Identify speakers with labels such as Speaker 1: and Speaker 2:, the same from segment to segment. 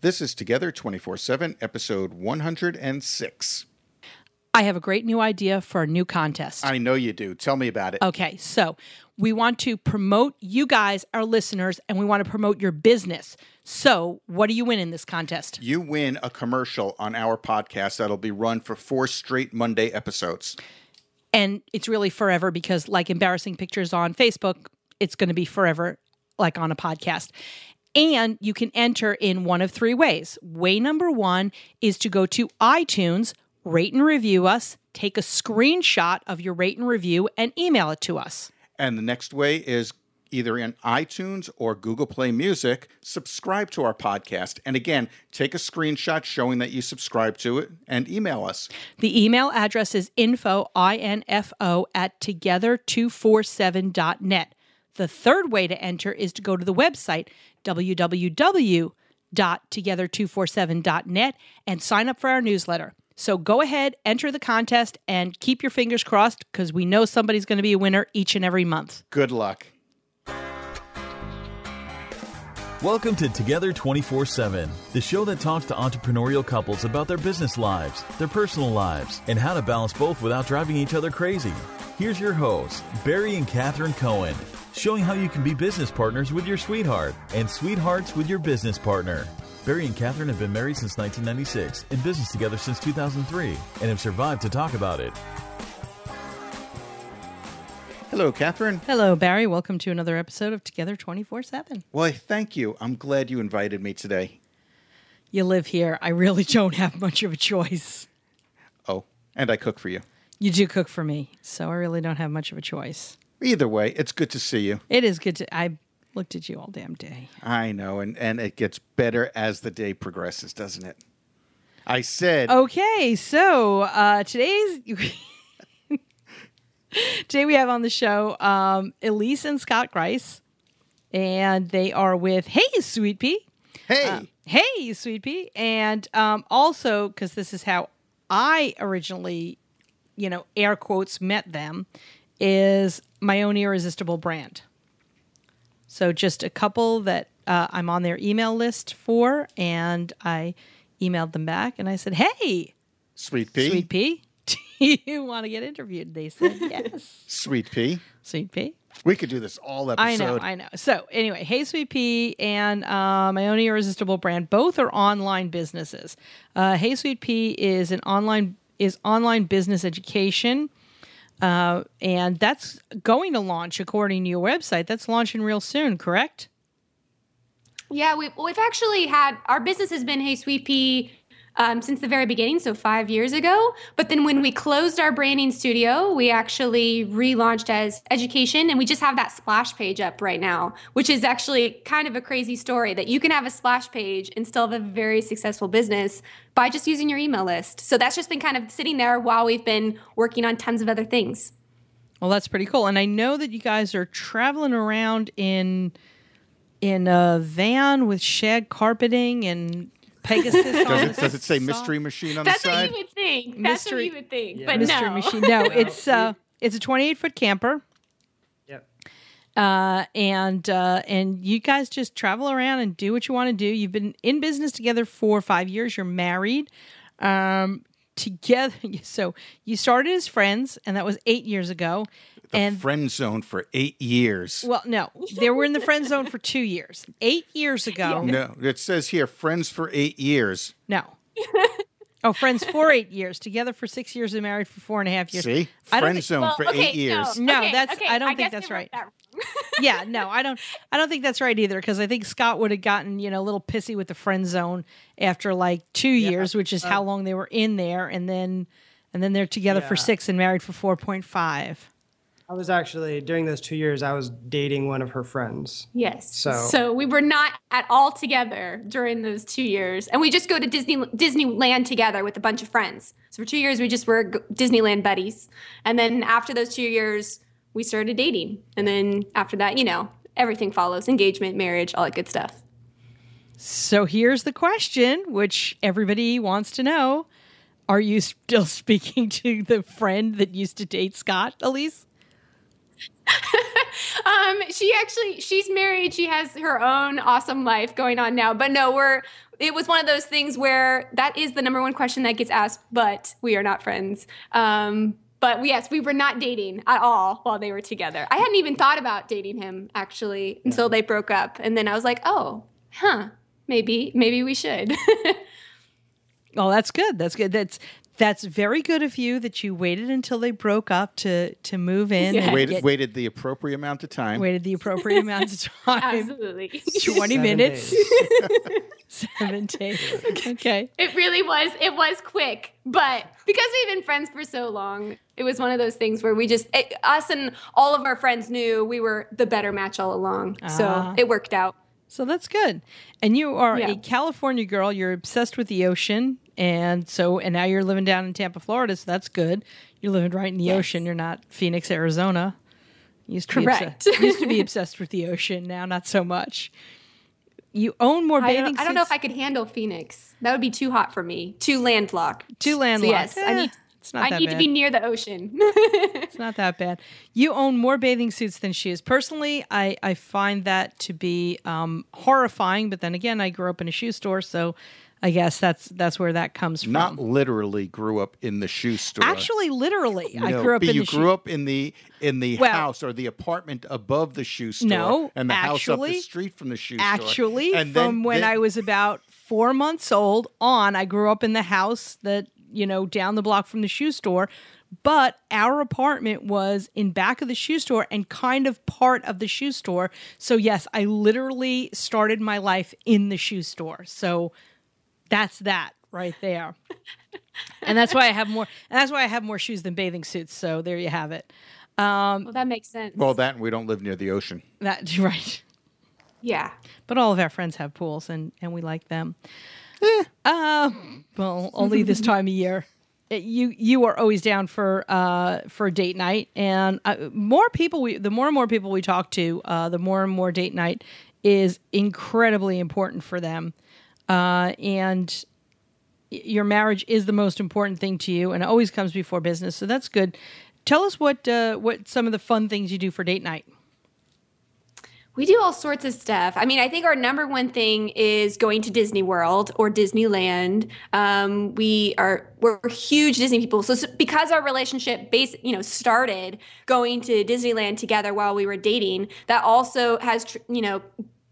Speaker 1: This is Together 24 7, episode 106.
Speaker 2: I have a great new idea for a new contest.
Speaker 1: I know you do. Tell me about it.
Speaker 2: Okay, so we want to promote you guys, our listeners, and we want to promote your business. So, what do you win in this contest?
Speaker 1: You win a commercial on our podcast that'll be run for four straight Monday episodes.
Speaker 2: And it's really forever because, like embarrassing pictures on Facebook, it's going to be forever, like on a podcast. And you can enter in one of three ways. Way number one is to go to iTunes, rate and review us, take a screenshot of your rate and review, and email it to us.
Speaker 1: And the next way is either in iTunes or Google Play Music, subscribe to our podcast. And again, take a screenshot showing that you subscribe to it and email us.
Speaker 2: The email address is info, I-N-F-O, at together247.net. The third way to enter is to go to the website, www.together247.net, and sign up for our newsletter. So go ahead, enter the contest, and keep your fingers crossed because we know somebody's going to be a winner each and every month.
Speaker 1: Good luck.
Speaker 3: Welcome to Together 24 7, the show that talks to entrepreneurial couples about their business lives, their personal lives, and how to balance both without driving each other crazy. Here's your hosts, Barry and Catherine Cohen, showing how you can be business partners with your sweetheart and sweethearts with your business partner. Barry and Catherine have been married since 1996, in business together since 2003, and have survived to talk about it.
Speaker 1: Hello, Catherine.
Speaker 2: Hello, Barry. Welcome to another episode of Together 24 7.
Speaker 1: Well, thank you. I'm glad you invited me today.
Speaker 2: You live here. I really don't have much of a choice.
Speaker 1: Oh, and I cook for you.
Speaker 2: You do cook for me, so I really don't have much of a choice.
Speaker 1: Either way, it's good to see you.
Speaker 2: It is good to. I looked at you all damn day.
Speaker 1: I know, and, and it gets better as the day progresses, doesn't it? I said,
Speaker 2: Okay, so uh, today's today we have on the show um, Elise and Scott Grice, and they are with Hey Sweet Pea.
Speaker 1: hey,
Speaker 2: Uh, hey Sweet Pea, and um, also because this is how I originally, you know, air quotes met them, is my own irresistible brand. So just a couple that uh, I'm on their email list for, and I emailed them back and I said, "Hey,
Speaker 1: sweet pea,
Speaker 2: Sweet Pea, do you want to get interviewed?" They said, "Yes."
Speaker 1: sweet pea.
Speaker 2: Sweet Pea.
Speaker 1: We could do this all episode.
Speaker 2: I know, I know. So anyway, Hey Sweet Pea and uh, my own irresistible brand both are online businesses. Uh, hey Sweet Pea is an online is online business education, uh, and that's going to launch according to your website. That's launching real soon, correct?
Speaker 4: Yeah, we've, we've actually had our business has been Hey Sweet Pea um, since the very beginning, so five years ago. But then when we closed our branding studio, we actually relaunched as education, and we just have that splash page up right now, which is actually kind of a crazy story that you can have a splash page and still have a very successful business by just using your email list. So that's just been kind of sitting there while we've been working on tons of other things.
Speaker 2: Well, that's pretty cool. And I know that you guys are traveling around in in a van with shag carpeting and Pegasus.
Speaker 1: Does it, does it say mystery machine on
Speaker 4: That's
Speaker 1: the side?
Speaker 4: That's what you would think. That's
Speaker 2: Mystery-
Speaker 4: what you would think. But
Speaker 2: mystery
Speaker 4: no.
Speaker 2: machine. No, it's uh, it's a 28 foot camper.
Speaker 5: Yep.
Speaker 2: Uh, and uh, and you guys just travel around and do what you want to do. You've been in business together for five years. You're married. Um, together, so you started as friends, and that was eight years ago.
Speaker 1: The
Speaker 2: and
Speaker 1: friend zone for eight years.
Speaker 2: well, no, they were in the friend zone for two years. Eight years ago,
Speaker 1: no, it says here friends for eight years.
Speaker 2: no. Oh, friends for eight years, together for six years, and married for four and a half years.
Speaker 1: See,
Speaker 2: I don't
Speaker 1: friend
Speaker 2: think-
Speaker 1: zone
Speaker 4: Well,
Speaker 1: for
Speaker 4: okay,
Speaker 1: eight years.
Speaker 2: No,
Speaker 4: okay,
Speaker 2: that's-
Speaker 4: okay,
Speaker 2: I don't think
Speaker 4: guess
Speaker 2: that's right.
Speaker 4: that
Speaker 2: yeah, no, I don't. I don't think that's right either because I think Scott would have gotten you know a little pissy with the friend zone after like two years, which is how oh. long they were in there, and then and then they're together for six and married for four point five.
Speaker 5: I was actually during those two years. I was dating one of her friends.
Speaker 4: Yes.
Speaker 5: So-
Speaker 4: so we were not at all together during those two years, and we just go to Disney Disneyland together with a bunch of friends. So for two years, we just were Disneyland buddies, and then after those two years, we started dating, and then after that, you know, everything follows: engagement, marriage, all that good stuff.
Speaker 2: So here's the question, which everybody wants to know: Are you still speaking to the friend that used to date Scott, Elise?
Speaker 4: Um, she actually she's married. She has her own awesome life going on now. But no, we're it was one of those things where that is the number one question that gets asked, but we are not friends. Um, but yes, we were not dating at all while they were together. I hadn't even thought about dating him actually until they broke up, and then I was like, oh, huh, maybe maybe we should.
Speaker 2: Oh, that's good. That's good. That's that's very good of you that you waited until they broke up to to move in.
Speaker 4: Yeah.
Speaker 2: and
Speaker 1: Waited,
Speaker 2: get-
Speaker 1: waited the appropriate amount of time.
Speaker 2: waited the appropriate amount of time.
Speaker 4: Absolutely.
Speaker 2: Twenty
Speaker 5: Seven
Speaker 2: minutes.
Speaker 5: days.
Speaker 2: Seven days. Okay.
Speaker 4: It really was. It was quick, but because we've been friends for so long, it was one of those things where we just it, us and all of our friends knew we were the better match all along.
Speaker 2: Ah.
Speaker 4: So it worked out.
Speaker 2: So that's good. And you are
Speaker 4: Yeah.
Speaker 2: a California girl. You're obsessed with the ocean. And so, and now you're living down in Tampa, Florida. So that's good. You're living right in the
Speaker 4: Yes.
Speaker 2: ocean. You're not Phoenix, Arizona. Used to
Speaker 4: Correct.
Speaker 2: Be obsessed, used to be obsessed with the ocean. Now, not so much. You own more
Speaker 4: I
Speaker 2: bathing
Speaker 4: don't, I don't know if I could handle Phoenix. That would be too hot for me. Too landlocked.
Speaker 2: Too
Speaker 4: So
Speaker 2: landlocked.
Speaker 4: yes, I
Speaker 2: Eh,
Speaker 4: need.
Speaker 2: it's not
Speaker 4: I need
Speaker 2: bad.
Speaker 4: to be near the ocean.
Speaker 2: It's not that bad. You own more bathing suits than she is. Personally, I, I find that to be um, horrifying. But then again, I grew up in a shoe store, so I guess that's that's where that comes from.
Speaker 1: Not literally grew up in the shoe store.
Speaker 2: Actually, literally, I grew up
Speaker 1: but
Speaker 2: in
Speaker 1: you
Speaker 2: the
Speaker 1: grew
Speaker 2: shoe.
Speaker 1: up in the in the
Speaker 2: Well-
Speaker 1: house or the apartment above the shoe store.
Speaker 2: No,
Speaker 1: and the house up the
Speaker 2: actually-
Speaker 1: street from the shoe
Speaker 2: Actually,
Speaker 1: store. And
Speaker 2: from
Speaker 1: then-
Speaker 2: when
Speaker 1: then-
Speaker 2: I was about four months old on, I grew up in the house that you know down the block from the shoe store. But our apartment was in back of the shoe store and kind of part of the shoe store. So yes, I literally started my life in the shoe store. So that's that right there. and that's why I have more. And that's why I have more shoes than bathing suits. So there you have it.
Speaker 4: well, that makes sense.
Speaker 1: well, that and we don't live near the ocean.
Speaker 2: That right.
Speaker 4: yeah.
Speaker 2: But all of our friends have pools, and and we like them. Uh, well, only this time of year. Uh, You you are always down for uh for date night, and uh, more people we the more and more people we talk to, uh, the more and more date night is incredibly important for them, uh, and your marriage is the most important thing to you, and it always comes before business. So that's good. Tell us what uh, what some of the fun things you do for date night.
Speaker 4: We do all sorts of stuff. I mean, I think our number one thing is going to Disney World or Disneyland. Um, we are we're huge Disney people, so, because our relationship base you know started going to Disneyland together while we were dating, that also has you know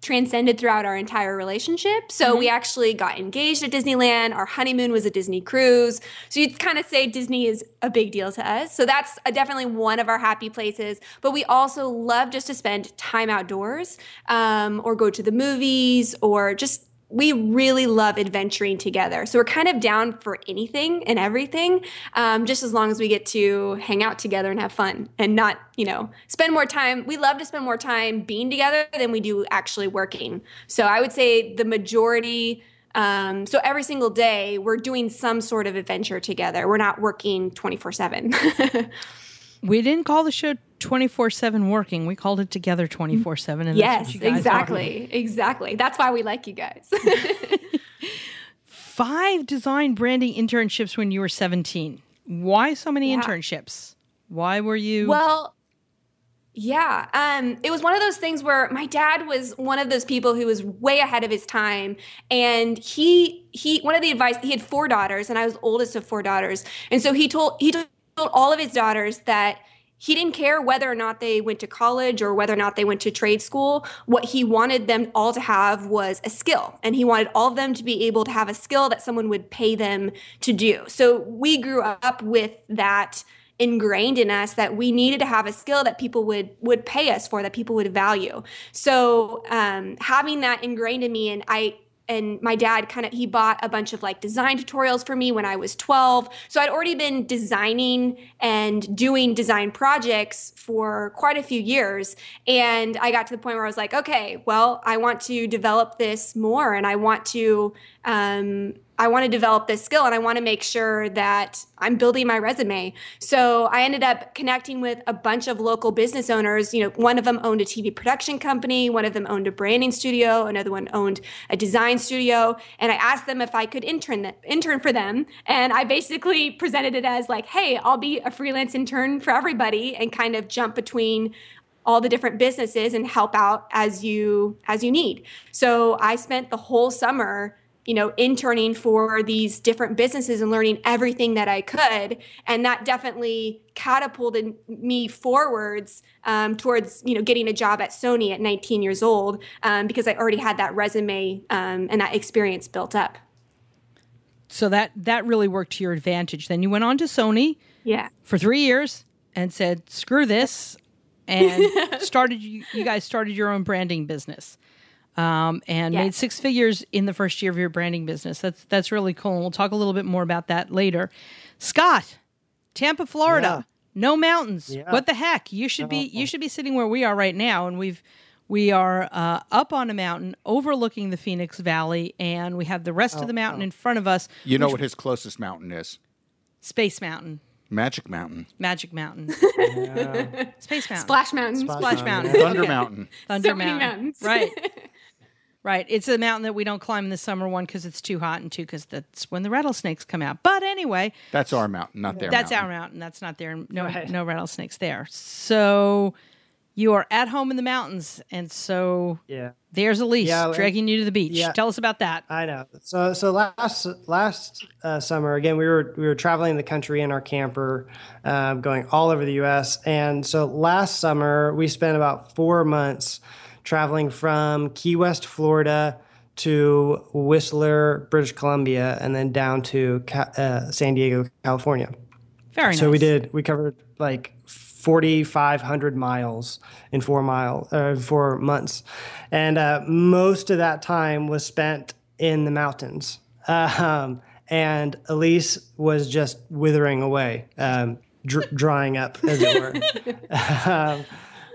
Speaker 4: transcended throughout our entire relationship. So we actually got engaged at Disneyland. Our honeymoon was a Disney cruise. So you'd kind of say Disney is a big deal to us. So that's uh, definitely one of our happy places. But we also love just to spend time outdoors um, or go to the movies or just we really love adventuring together. So we're kind of down for anything and everything, um, just as long as we get to hang out together and have fun and not, you know, spend more time. We love to spend more time being together than we do actually working. So I would say the majority. Um, so every single day we're doing some sort of adventure together. We're not working 24 seven.
Speaker 2: We didn't call the show 24 7 working. We called it Together 24 7. And
Speaker 4: Yes,
Speaker 2: guys are.
Speaker 4: exactly. Exactly. That's why we like you guys.
Speaker 2: Five design branding internships when you were 17. Why so many
Speaker 4: Yeah.
Speaker 2: internships? Why were you?
Speaker 4: Well, yeah, um, it was one of those things where my dad was one of those people who was way ahead of his time, and he he one of the advice he had four daughters, and I was oldest of four daughters, and so he told he told all of his daughters that he didn't care whether or not they went to college or whether or not they went to trade school. What he wanted them all to have was a skill. And he wanted all of them to be able to have a skill that someone would pay them to do. So we grew up with that ingrained in us that we needed to have a skill that people would would pay us for that people would value so um, having that ingrained in me and i and my dad kind of he bought a bunch of like design tutorials for me when I was 12. So I'd already been designing and doing design projects for quite a few years and I got to the point where I was like, okay, well, I want to develop this more and I want to um, I want to develop this skill and I want to make sure that I'm building my resume. So I ended up connecting with a bunch of local business owners. You know, one of them owned a TV production company, one of them owned a branding studio, another one owned a design studio, and I asked them if I could intern th- intern for them. And I basically presented it as like, "Hey, I'll be a freelance intern for everybody and kind of jump between all the different businesses and help out as you as you need." So I spent the whole summer you know, interning for these different businesses and learning everything that I could. And that definitely catapulted me forwards um, towards, you know, getting a job at Sony at 19 years old um, because I already had that resume um, and that experience built up.
Speaker 2: So that that really worked to your advantage. Then you went on to Sony
Speaker 4: Yeah.
Speaker 2: for three years and said, "Screw this," and started. You, you guys started your own branding business, um, and
Speaker 4: Yes.
Speaker 2: made six figures in the first year of your branding business. That's that's really cool. And we'll talk a little bit more about that later. Scott, Tampa, Florida,
Speaker 5: Yeah.
Speaker 2: no mountains.
Speaker 5: Yeah.
Speaker 2: What the heck? You should be you should be sitting where we are right now, and we've. We are uh, up on a mountain overlooking the Phoenix Valley, and we have the rest of the mountain in front of us.
Speaker 1: You know what his closest mountain is?
Speaker 2: Space Mountain,
Speaker 1: Magic Mountain,
Speaker 2: Magic Mountain, Space Mountain,
Speaker 4: Splash Mountain.
Speaker 2: Splash Mountain,
Speaker 1: Thunder Mountain.
Speaker 2: Thunder
Speaker 4: So many
Speaker 2: Mountain.
Speaker 4: mountains.
Speaker 2: Right. Right. It's a mountain that we don't climb in the summer, one, because it's too hot, and two, because that's when the rattlesnakes come out. But anyway,
Speaker 1: That's our mountain, not their
Speaker 2: that's
Speaker 1: mountain.
Speaker 2: our mountain. That's not there. No,
Speaker 5: Right.
Speaker 2: no rattlesnakes there. So you are at home in the mountains. And so
Speaker 5: Yeah.
Speaker 2: there's Elise
Speaker 5: Yeah, like-
Speaker 2: dragging you to the beach.
Speaker 5: yeah.
Speaker 2: Tell us about that.
Speaker 5: I know. So so last last uh, summer again we were we were traveling the country in our camper, uh, going all over the U.S. And so last summer we spent about four months traveling from Key West, Florida, to Whistler, British Columbia, and then down to Ca- uh, San Diego, California.
Speaker 2: Very nice.
Speaker 5: So we did. We covered like forty five hundred miles in four mile uh, four months, and uh, most of that time was spent in the mountains. Um, and Elise was just withering away, um, dr- drying up, as it were. um,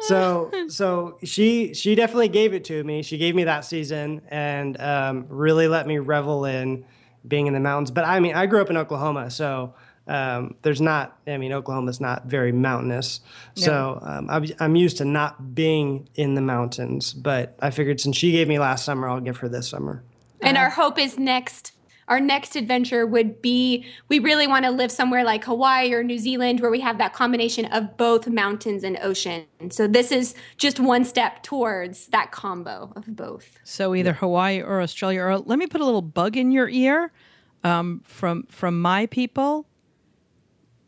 Speaker 5: so so she she definitely gave it to me. She gave me that season and um, really let me revel in being in the mountains. But I mean, I grew up in Oklahoma, so um, there's not. I mean, Oklahoma's not very mountainous, so um, I'm, I'm used to not being in the mountains. But I figured since she gave me last summer, I'll give her this summer.
Speaker 4: And our hope is next. Our next adventure would be we really want to live somewhere like Hawaii or New Zealand where we have that combination of both mountains and ocean. So this is just one step towards that combo of both.
Speaker 2: So either Hawaii or Australia. Or let me put a little bug in your ear um, from from my people.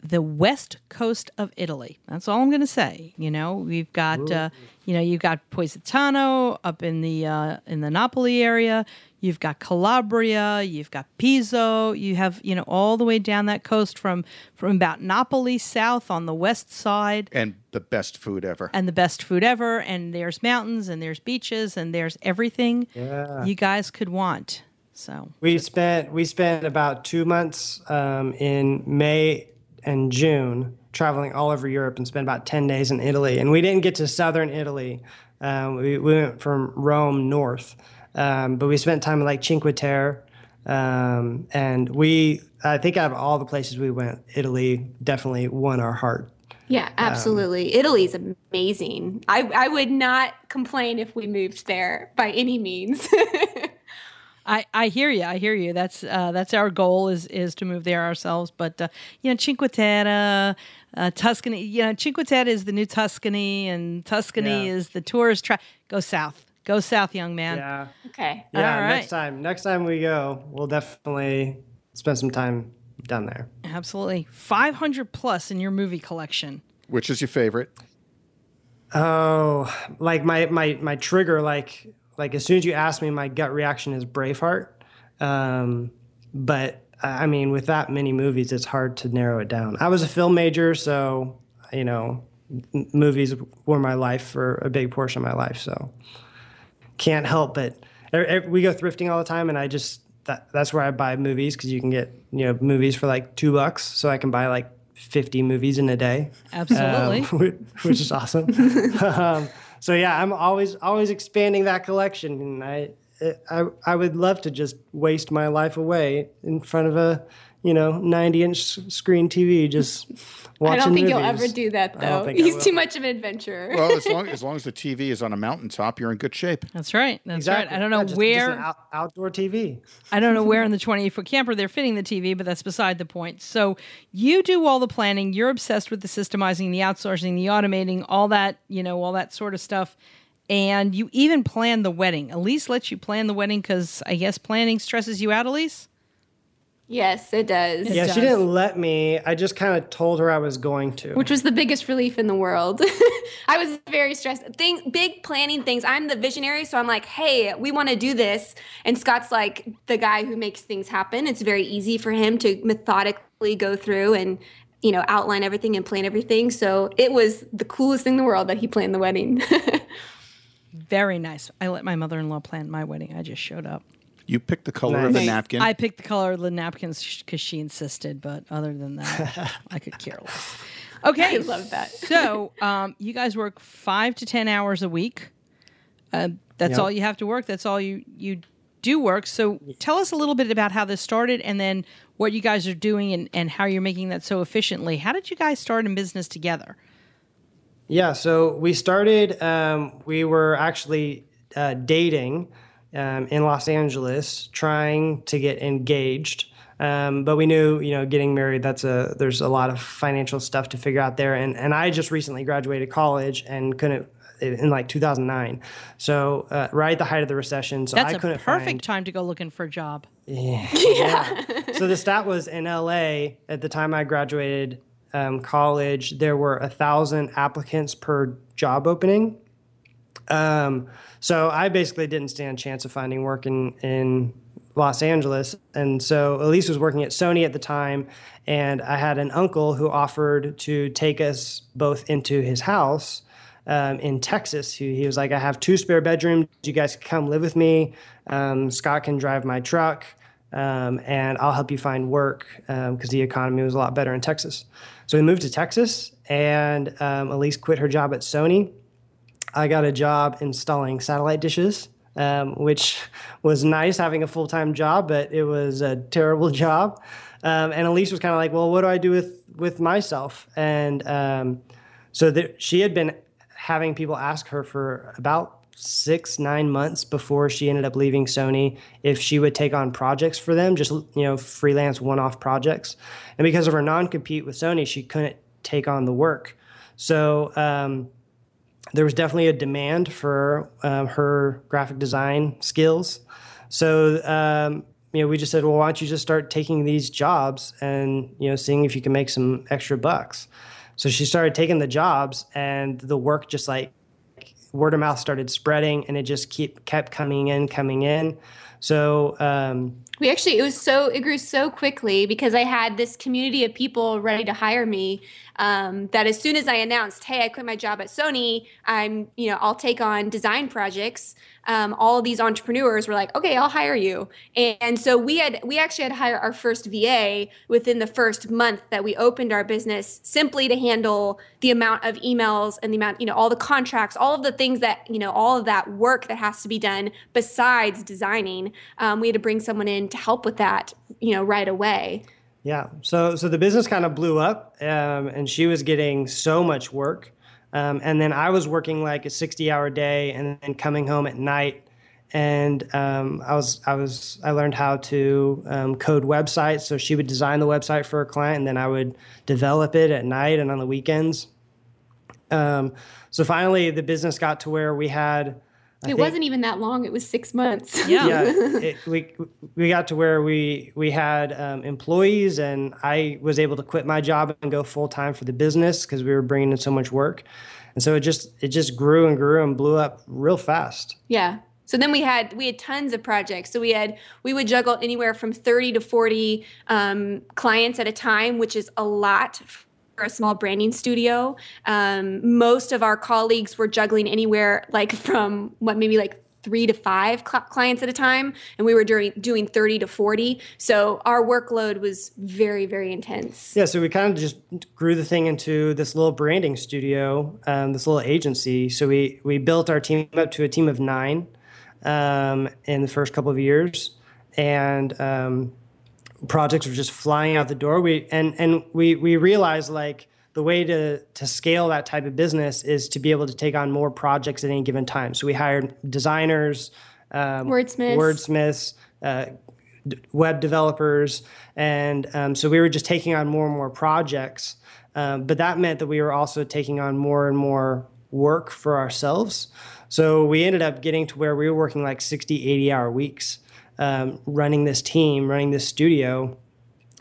Speaker 2: The west coast of Italy. That's all I'm going to say. You know, we've got uh, you know you've got Positano up in the uh, in the Napoli area. You've got Calabria. You've got Pisa. You have you know all the way down that coast from from about Napoli south on the west side
Speaker 1: And the best food ever.
Speaker 2: and the best food ever. And there's mountains and there's beaches and there's everything
Speaker 5: Yeah.
Speaker 2: you guys could want. So
Speaker 5: We spent we spent about two months um, in May and June traveling all over Europe and spent about ten days in Italy. And we didn't get to southern Italy. Um, we, we went from Rome north, um, but we spent time in like Cinque Terre. Um, and we, I think, out of all the places we went, Italy definitely won our heart.
Speaker 4: Yeah, absolutely. Italy's amazing. I, I would not complain if we moved there by any means.
Speaker 2: I, I hear you. I hear you. That's uh, that's our goal is is to move there ourselves. But uh, you know, Cinque Terre, uh, Tuscany. You know, Cinque Terre is the new Tuscany, and Tuscany
Speaker 5: Yeah.
Speaker 2: is the tourist trap. Go south. Go south, young man.
Speaker 5: Yeah,
Speaker 4: okay.
Speaker 5: yeah.
Speaker 2: All right.
Speaker 5: Next time, next time we go, we'll definitely spend some time down there.
Speaker 2: Absolutely. Five hundred plus in your movie collection.
Speaker 1: Which is your favorite?
Speaker 5: Oh, like my my my trigger, like like as soon as you ask me, my gut reaction is Braveheart. Um, but I I mean, with that many movies, it's hard to narrow it down. I was a film major, so you know, m- movies were my life for a big portion of my life. So can't help but e- e- we go thrifting all the time, and I just that, that's where I buy movies because you can get you know movies for like two bucks, so I can buy like fifty movies in a day
Speaker 2: Absolutely.
Speaker 5: um, which is awesome. um, so yeah, I'm always always expanding that collection, and I, I I would love to just waste my life away in front of a you know 90 inch screen TV, just watching.
Speaker 4: I don't think you'll ever do that though. He's too much of an adventurer.
Speaker 1: Well, as long as long as the TV is on a mountaintop, you're in good shape.
Speaker 2: That's right. That's
Speaker 5: Exactly.
Speaker 2: right. I don't know
Speaker 5: Yeah, just- just
Speaker 2: where
Speaker 5: an out- outdoor TV.
Speaker 2: I don't know where in the 28 foot camper they're fitting the TV, but that's beside the point. So you do all the planning. You're obsessed with the systemizing, the outsourcing, the automating, all that, you know, all that sort of stuff. and you even plan the wedding. Elise lets you plan the wedding because I guess planning stresses you out, Elise?
Speaker 4: Yes, it does.
Speaker 5: yeah,
Speaker 2: does.
Speaker 5: she didn't let me. I just kind of told her I was going to.
Speaker 4: Which was the biggest relief in the world. I was very stressed. Thing, big planning things. I'm the visionary, so I'm like, "Hey, we want to do this." And Scott's like the guy who makes things happen. It's very easy for him to methodically go through and you know outline everything and plan everything. So it was the coolest thing in the world that he planned the wedding.
Speaker 2: Very nice. I let my mother in law plan my wedding. I just showed up.
Speaker 1: You picked the color of the
Speaker 5: Nice.
Speaker 1: napkin.
Speaker 2: I picked the color of the napkins because she insisted, but other than that, I could care less. Okay,
Speaker 4: I love that.
Speaker 2: so, um, you guys work five to ten hours a week. Uh, that's
Speaker 5: Yep.
Speaker 2: all you have to work. That's all you you do work. So, tell us a little bit about how this started, and then what you guys are doing, and, and how you're making that so efficiently. How did you guys start in business together?
Speaker 5: Yeah, so we started, um, we were actually uh, dating um, in Los Angeles, trying to get engaged. Um, but we knew, you know, getting married, that's a, there's a lot of financial stuff to figure out there. And, and I just recently graduated college and couldn't, in like 2009. So, uh, right at the height of the recession. So
Speaker 2: That's
Speaker 5: I
Speaker 2: a
Speaker 5: couldn't
Speaker 2: perfect
Speaker 5: find,
Speaker 2: time to go looking for a job.
Speaker 5: yeah. so the stat was in LA at the time I graduated um, college, there were a thousand applicants per job opening. Um, so I basically didn't stand a chance of finding work in, in Los Angeles. And so Elise was working at Sony at the time. And I had an uncle who offered to take us both into his house um, in Texas. He, he was like, I have two spare bedrooms. You guys can come live with me. Um, Scott can drive my truck. Um, and I'll help you find work because the economy was a lot better in Texas. So we moved to Texas, and um, Elise quit her job at Sony. I got a job installing satellite dishes, um, which was nice having a full time job, but it was a terrible job. Um, and Elise was kind of like, "Well, what do I do with with myself?" And um, so she had been having people ask her for about six nine months before she ended up leaving Sony if she would take on projects for them, just you know freelance one off projects. And because of her non compete with Sony, she couldn't take on the work. So um, there was definitely a demand for um, her graphic design skills. So um, you know, we just said, well, why don't you just start taking these jobs and you know, seeing if you can make some extra bucks. So she started taking the jobs, and the work just like word of mouth started spreading, and it just keep kept coming in, coming in. So um,
Speaker 4: We actually, it was so, it grew so quickly because I had this community of people ready to hire me. Um, that as soon as I announced, hey, I quit my job at Sony, I'm, you know, I'll take on design projects. Um, all these entrepreneurs were like, okay, I'll hire you. And, and so we had, we actually had to hire our first VA within the first month that we opened our business simply to handle the amount of emails and the amount, you know, all the contracts, all of the things that, you know, all of that work that has to be done besides designing. Um, we had to bring someone in to help with that, you know, right away.
Speaker 5: Yeah. So so the business kind of blew up, um, and she was getting so much work, um, and then I was working like a sixty-hour day, and then coming home at night, and um, I was I was I learned how to um, code websites. So she would design the website for a client, and then I would develop it at night and on the weekends. Um, so finally, the business got to where we had. I
Speaker 4: it
Speaker 5: think-
Speaker 4: wasn't even that long. It was six months.
Speaker 2: Yeah.
Speaker 5: yeah, it, we we got to where we we had um, employees, and I was able to quit my job and go full time for the business because we were bringing in so much work, and so it just it just grew and grew and blew up real fast.
Speaker 4: Yeah. So then we had we had tons of projects. So we had we would juggle anywhere from thirty to forty um, clients at a time, which is a lot for a small branding studio. Um, most of our colleagues were juggling anywhere like from what maybe like three to five cl- clients at a time, and we were doing doing thirty to forty. So our workload was very very intense.
Speaker 5: Yeah, so we kind of just grew the thing into this little branding studio, um, this little agency. So we we built our team up to a team of nine um, in the first couple of years, and um, projects were just flying out the door. We and and we we realized like the way to to scale that type of business is to be able to take on more projects at any given time. So we hired designers, um,
Speaker 4: Wordsmiths.
Speaker 5: wordsmiths. Uh, d- web developers, and um, so we were just taking on more and more projects. Um, but that meant that we were also taking on more and more work for ourselves. So we ended up getting to where we were working like 60, 80 hour weeks, um, running this team, running this studio,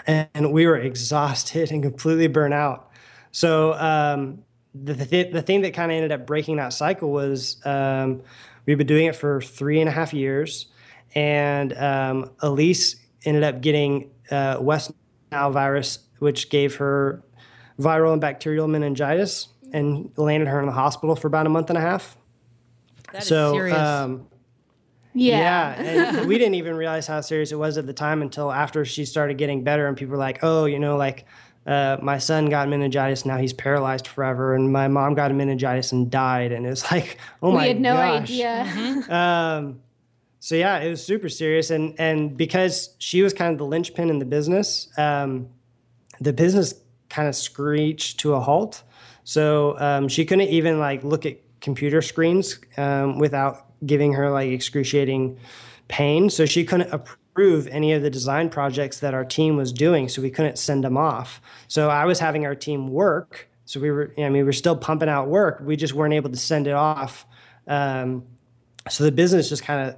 Speaker 5: and we were exhausted and completely burnt out. So um, the, the, the thing that kind of ended up breaking that cycle was um, we've been doing it for three and a half years, and um, Elise ended up getting uh, West Nile virus, which gave her viral and bacterial meningitis, and landed her in the hospital for about a month and a half.
Speaker 2: That is
Speaker 5: so,
Speaker 2: serious.
Speaker 5: um,
Speaker 4: Yeah.
Speaker 5: yeah, and we didn't even realize how serious it was at the time until after she started getting better, and people were like, "Oh, you know, like uh, my son got meningitis, now he's paralyzed forever, and my mom got meningitis and died," and it was like, "Oh
Speaker 4: we
Speaker 5: my gosh.
Speaker 4: We had no
Speaker 5: gosh.
Speaker 4: idea.
Speaker 5: Um, so yeah, it was super serious, and and because she was kind of the linchpin in the business, um, the business kind of screeched to a halt. So um, she couldn't even like look at computer screens um, without giving her like excruciating pain. So she couldn't approve any of the design projects that our team was doing. So we couldn't send them off. So I was having our team work. So we were, I mean, we were still pumping out work. We just weren't able to send it off. Um, so the business just kind of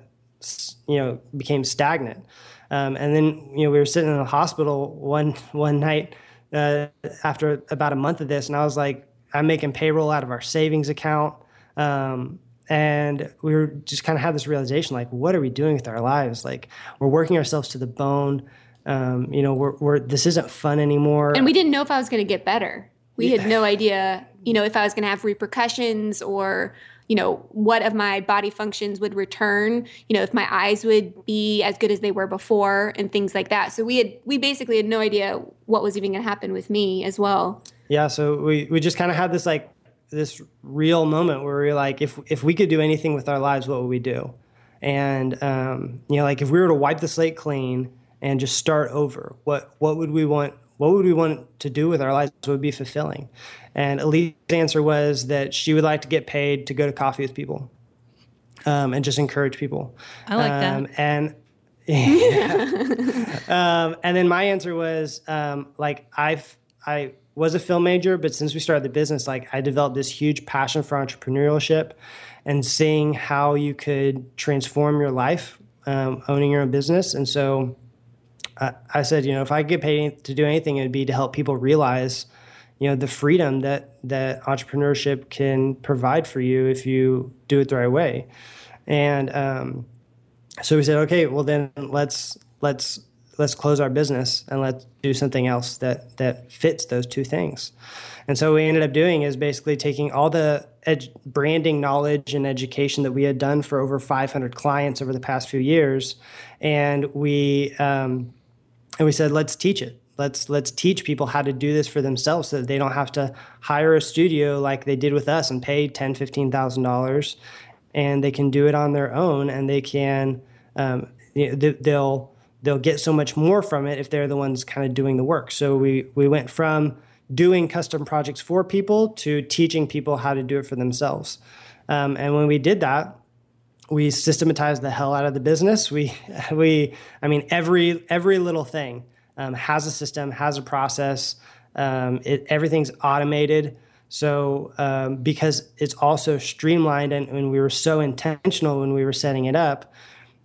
Speaker 5: you know became stagnant um, and then you know we were sitting in the hospital one one night uh, after about a month of this and i was like i'm making payroll out of our savings account um, and we were just kind of had this realization like what are we doing with our lives like we're working ourselves to the bone um, you know we're, we're this isn't fun anymore
Speaker 4: and we didn't know if I was going to get better. We had no idea, you know, if I was going to have repercussions or, you know, what of my body functions would return, you know, if my eyes would be as good as they were before and things like that. So we had we basically had no idea what was even going to happen with me as well.
Speaker 5: Yeah, so we, we just kind of had this like this real moment where we are like, if if we could do anything with our lives, what would we do? And um, you know, like if we were to wipe the slate clean and just start over, what what would we want? What would we want to do with our lives? What would be fulfilling? And Elise's answer was that she would like to get paid to go to coffee with people um, and just encourage people.
Speaker 2: I like that.
Speaker 5: Um, and um, and then my answer was um, like I've I was a film major, but since we started the business, like I developed this huge passion for entrepreneurship and seeing how you could transform your life um, owning your own business. And so I, I said, you know, if I get paid to do anything, it'd be to help people realize, you know, the freedom that that entrepreneurship can provide for you if you do it the right way. And um, so we said, okay, well then let's let's let's close our business and let's do something else that that fits those two things. And so we ended up doing is basically taking all the ed- branding knowledge and education that we had done for over 500 clients over the past few years, and we um, and we said, let's teach it. Let's let's teach people how to do this for themselves so that they don't have to hire a studio like they did with us and pay ten, fifteen thousand dollars, and they can do it on their own and they can um, you know, they- they'll they'll get so much more from it if they're the ones kind of doing the work. So we we went from doing custom projects for people to teaching people how to do it for themselves. Um, and when we did that, we systematized the hell out of the business. We, we, I mean, every every little thing um, has a system, has a process. Um, it, everything's automated. So um, because it's also streamlined, and, and we were so intentional when we were setting it up,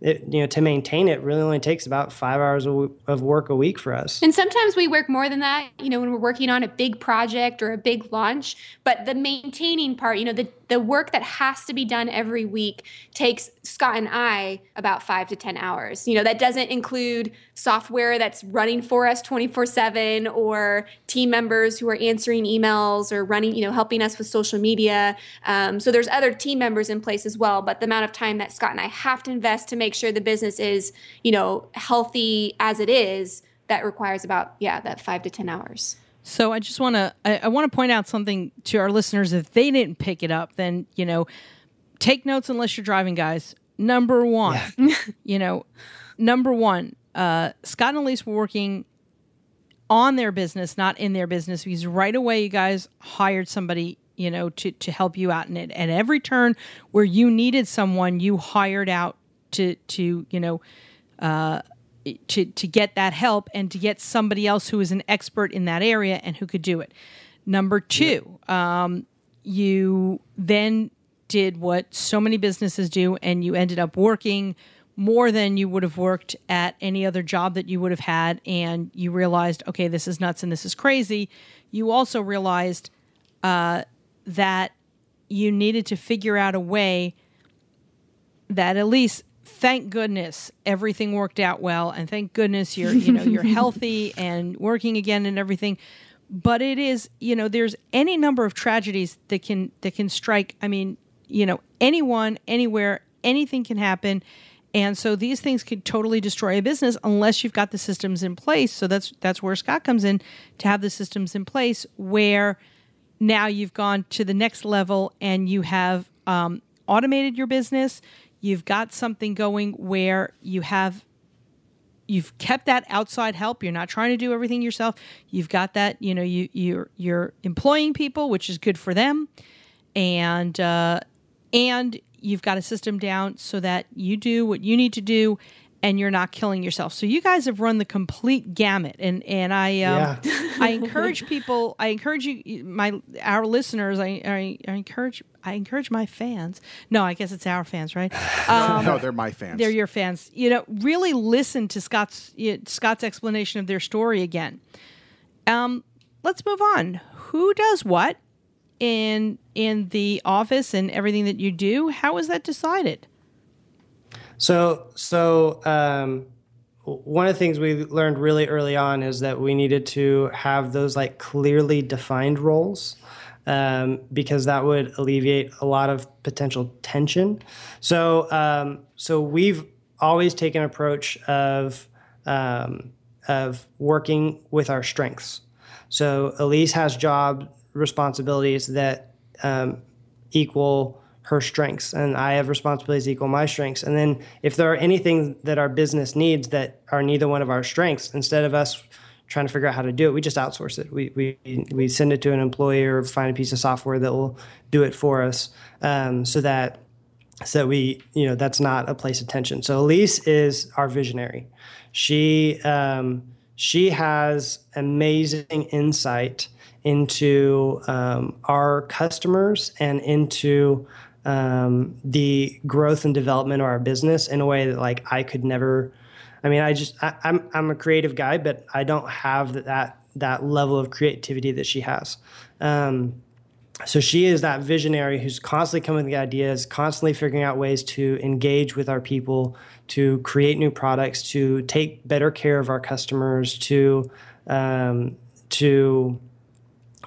Speaker 5: it, you know, to maintain it really only takes about five hours of work a week for us.
Speaker 4: And sometimes we work more than that, you know, when we're working on a big project or a big launch. But the maintaining part, you know, the, the work that has to be done every week takes Scott and I about five to 10 hours. You know, that doesn't include software that's running for us 24 7 or team members who are answering emails or running, you know, helping us with social media. Um, so there's other team members in place as well. But the amount of time that Scott and I have to invest to make sure the business is, you know, healthy as it is, that requires about, yeah, that five to 10 hours.
Speaker 2: So I just want to I, I want to point out something to our listeners. If they didn't pick it up, then you know, take notes unless you're driving, guys. Number one, you know, number one, uh, Scott and Elise were working on their business, not in their business, because right away you guys hired somebody, you know, to to help you out in it. At every turn where you needed someone, you hired out to to you know to to get that help and to get somebody else who is an expert in that area and who could do it. Number two, um, you then did what so many businesses do, and you ended up working more than you would have worked at any other job that you would have had, and you realized, okay, this is nuts and this is crazy. You also realized uh, that you needed to figure out a way that at least thank goodness everything worked out well and thank goodness you're you know you're healthy and working again and everything. But it is you know there's any number of tragedies that can that can strike i mean you know anyone anywhere anything can happen. And so these things could totally destroy a business unless you've got the systems in place. So that's that's where scott comes in to have the systems in place where now you've gone to the next level and you have um, automated your business you've got something going where you have you've kept that outside help. You're not trying to do everything yourself. You've got that you know you you're you're employing people which is good for them. And uh, and you've got a system down so that you do what you need to do and you're not killing yourself. So you guys have run the complete gamut, and and I um, yeah. I encourage people. I encourage you, my our listeners. I, I, I encourage I encourage my fans. No, I guess it's our fans, right?
Speaker 1: Um, no, they're my fans.
Speaker 2: They're your fans. You know, really listen to Scott's Scott's explanation of their story again. Um, let's move on. Who does what in in the office and everything that you do? How is that decided?
Speaker 5: So, so um, one of the things we learned really early on is that we needed to have those like clearly defined roles. Um, because that would alleviate a lot of potential tension. So, um, so we've always taken approach of um, of working with our strengths. So, Elise has job responsibilities that um, equal her strengths and I have responsibilities equal my strengths. And then if there are anything that our business needs that are neither one of our strengths, instead of us trying to figure out how to do it, we just outsource it. We we we send it to an employer or find a piece of software that will do it for us, um, so that so we you know that's not a place of tension. So Elise is our visionary. She um, she has amazing insight into um, our customers and into um, the growth and development of our business in a way that like I could never. I mean, I just I, I'm I'm a creative guy, but I don't have that that level of creativity that she has. Um, so she is that visionary who's constantly coming with the ideas, constantly figuring out ways to engage with our people, to create new products, to take better care of our customers, to um, to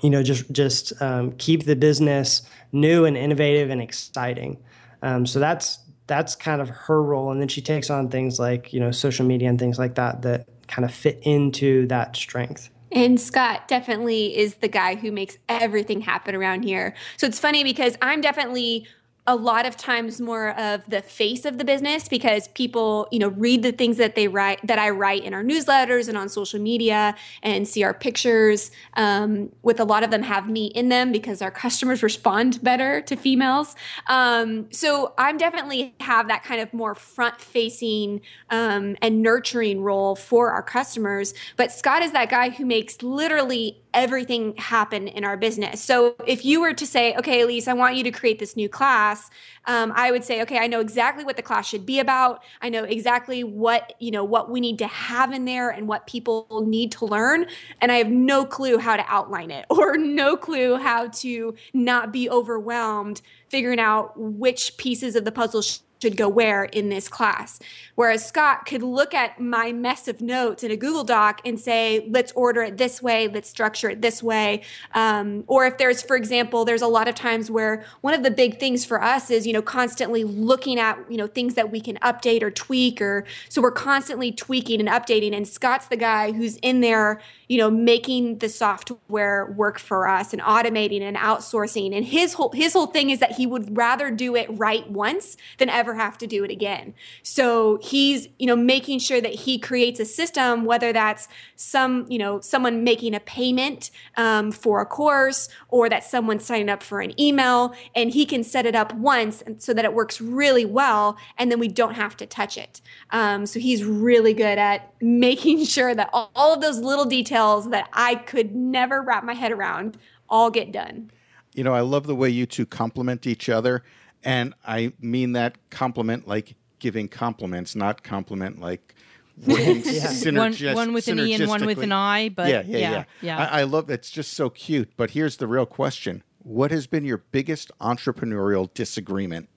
Speaker 5: you know just just um, keep the business new and innovative and exciting. Um, so that's that's kind of her role, and then she takes on things like you know social media and things like that that kind of fit into that strength.
Speaker 4: And Scott definitely is the guy who makes everything happen around here. So it's funny because I'm definitely a lot of times more of the face of the business because people you know read the things that they write that i write in our newsletters and on social media and see our pictures um, with a lot of them have me in them because our customers respond better to females. Um, so i'm definitely have that kind of more front facing um, and nurturing role for our customers. But scott is that guy who makes literally everything happen in our business. So if you were to say, okay, Elise, I want you to create this new class, um, I would say, okay, I know exactly what the class should be about. I know exactly what you know what we need to have in there and what people need to learn, and I have no clue how to outline it or no clue how to not be overwhelmed figuring out which pieces of the puzzle. Sh- should go where in this class. Whereas Scott could look at my mess of notes in a Google Doc and say, let's order it this way, let's structure it this way. Um, or if there's, for example, there's a lot of times where one of the big things for us is, you know, constantly looking at, you know, things that we can update or tweak or so we're constantly tweaking and updating. And Scott's the guy who's in there, you know, making the software work for us and automating and outsourcing. And his whole his whole thing is that he would rather do it right once than ever have to do it again. So he's, you know, making sure that he creates a system, whether that's some, you know, someone making a payment um, for a course or that someone signing up for an email, and he can set it up once so that it works really well, and then we don't have to touch it. Um, so he's really good at making sure that all, all of those little details that I could never wrap my head around all get done.
Speaker 1: You know, I love the way you two complement each other. And I mean that compliment like giving compliments, not complement like working
Speaker 2: one,
Speaker 1: synergis-
Speaker 2: one with an E and one with an. I, but
Speaker 1: yeah, yeah, yeah.
Speaker 2: yeah.
Speaker 1: I, I love it's just so cute. But here's the real question: What has been your biggest entrepreneurial disagreement?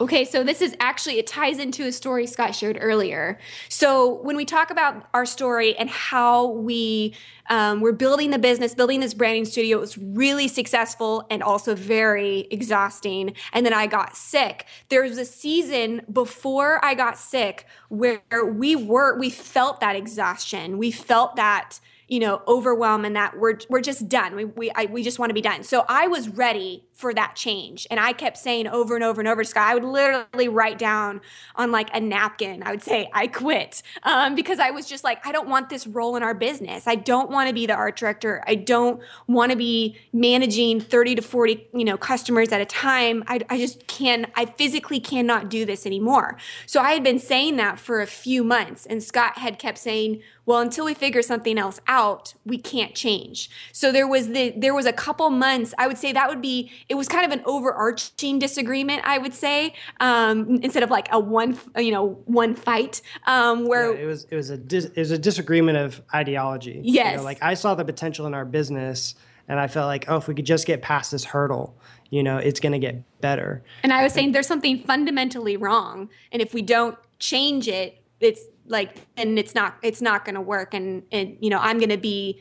Speaker 4: Okay, so this is actually, it ties into a story Scott shared earlier. So, when we talk about our story and how we um, were building the business, building this branding studio, it was really successful and also very exhausting. And then I got sick. There was a season before I got sick where we were, we felt that exhaustion. We felt that you know overwhelm and that we're we're just done we we I, we just want to be done so i was ready for that change. And i kept saying over and over and over to scott i would literally write down on like a napkin i would say i quit um, because i was just like i don't want this role in our business. I don't want to be the art director. I don't want to be managing 30 to 40 you know customers at a time. I, I just can i physically cannot do this anymore. So i had been saying that for a few months and scott had kept saying well until we figure something else out we can't change. So there was the there was a couple months i would say that would be it was kind of an overarching disagreement i would say um, instead of like a one you know one fight um, where
Speaker 5: Yeah, it was it was a dis, it was a disagreement of ideology. You
Speaker 4: Yes.
Speaker 5: know, like I saw the potential in our business, and I felt like, oh, if we could just get past this hurdle, you know, it's going to get better.
Speaker 4: And I was saying there's something fundamentally wrong, and if we don't change it, it's like and it's not it's not going to work. And and you know I'm going to be.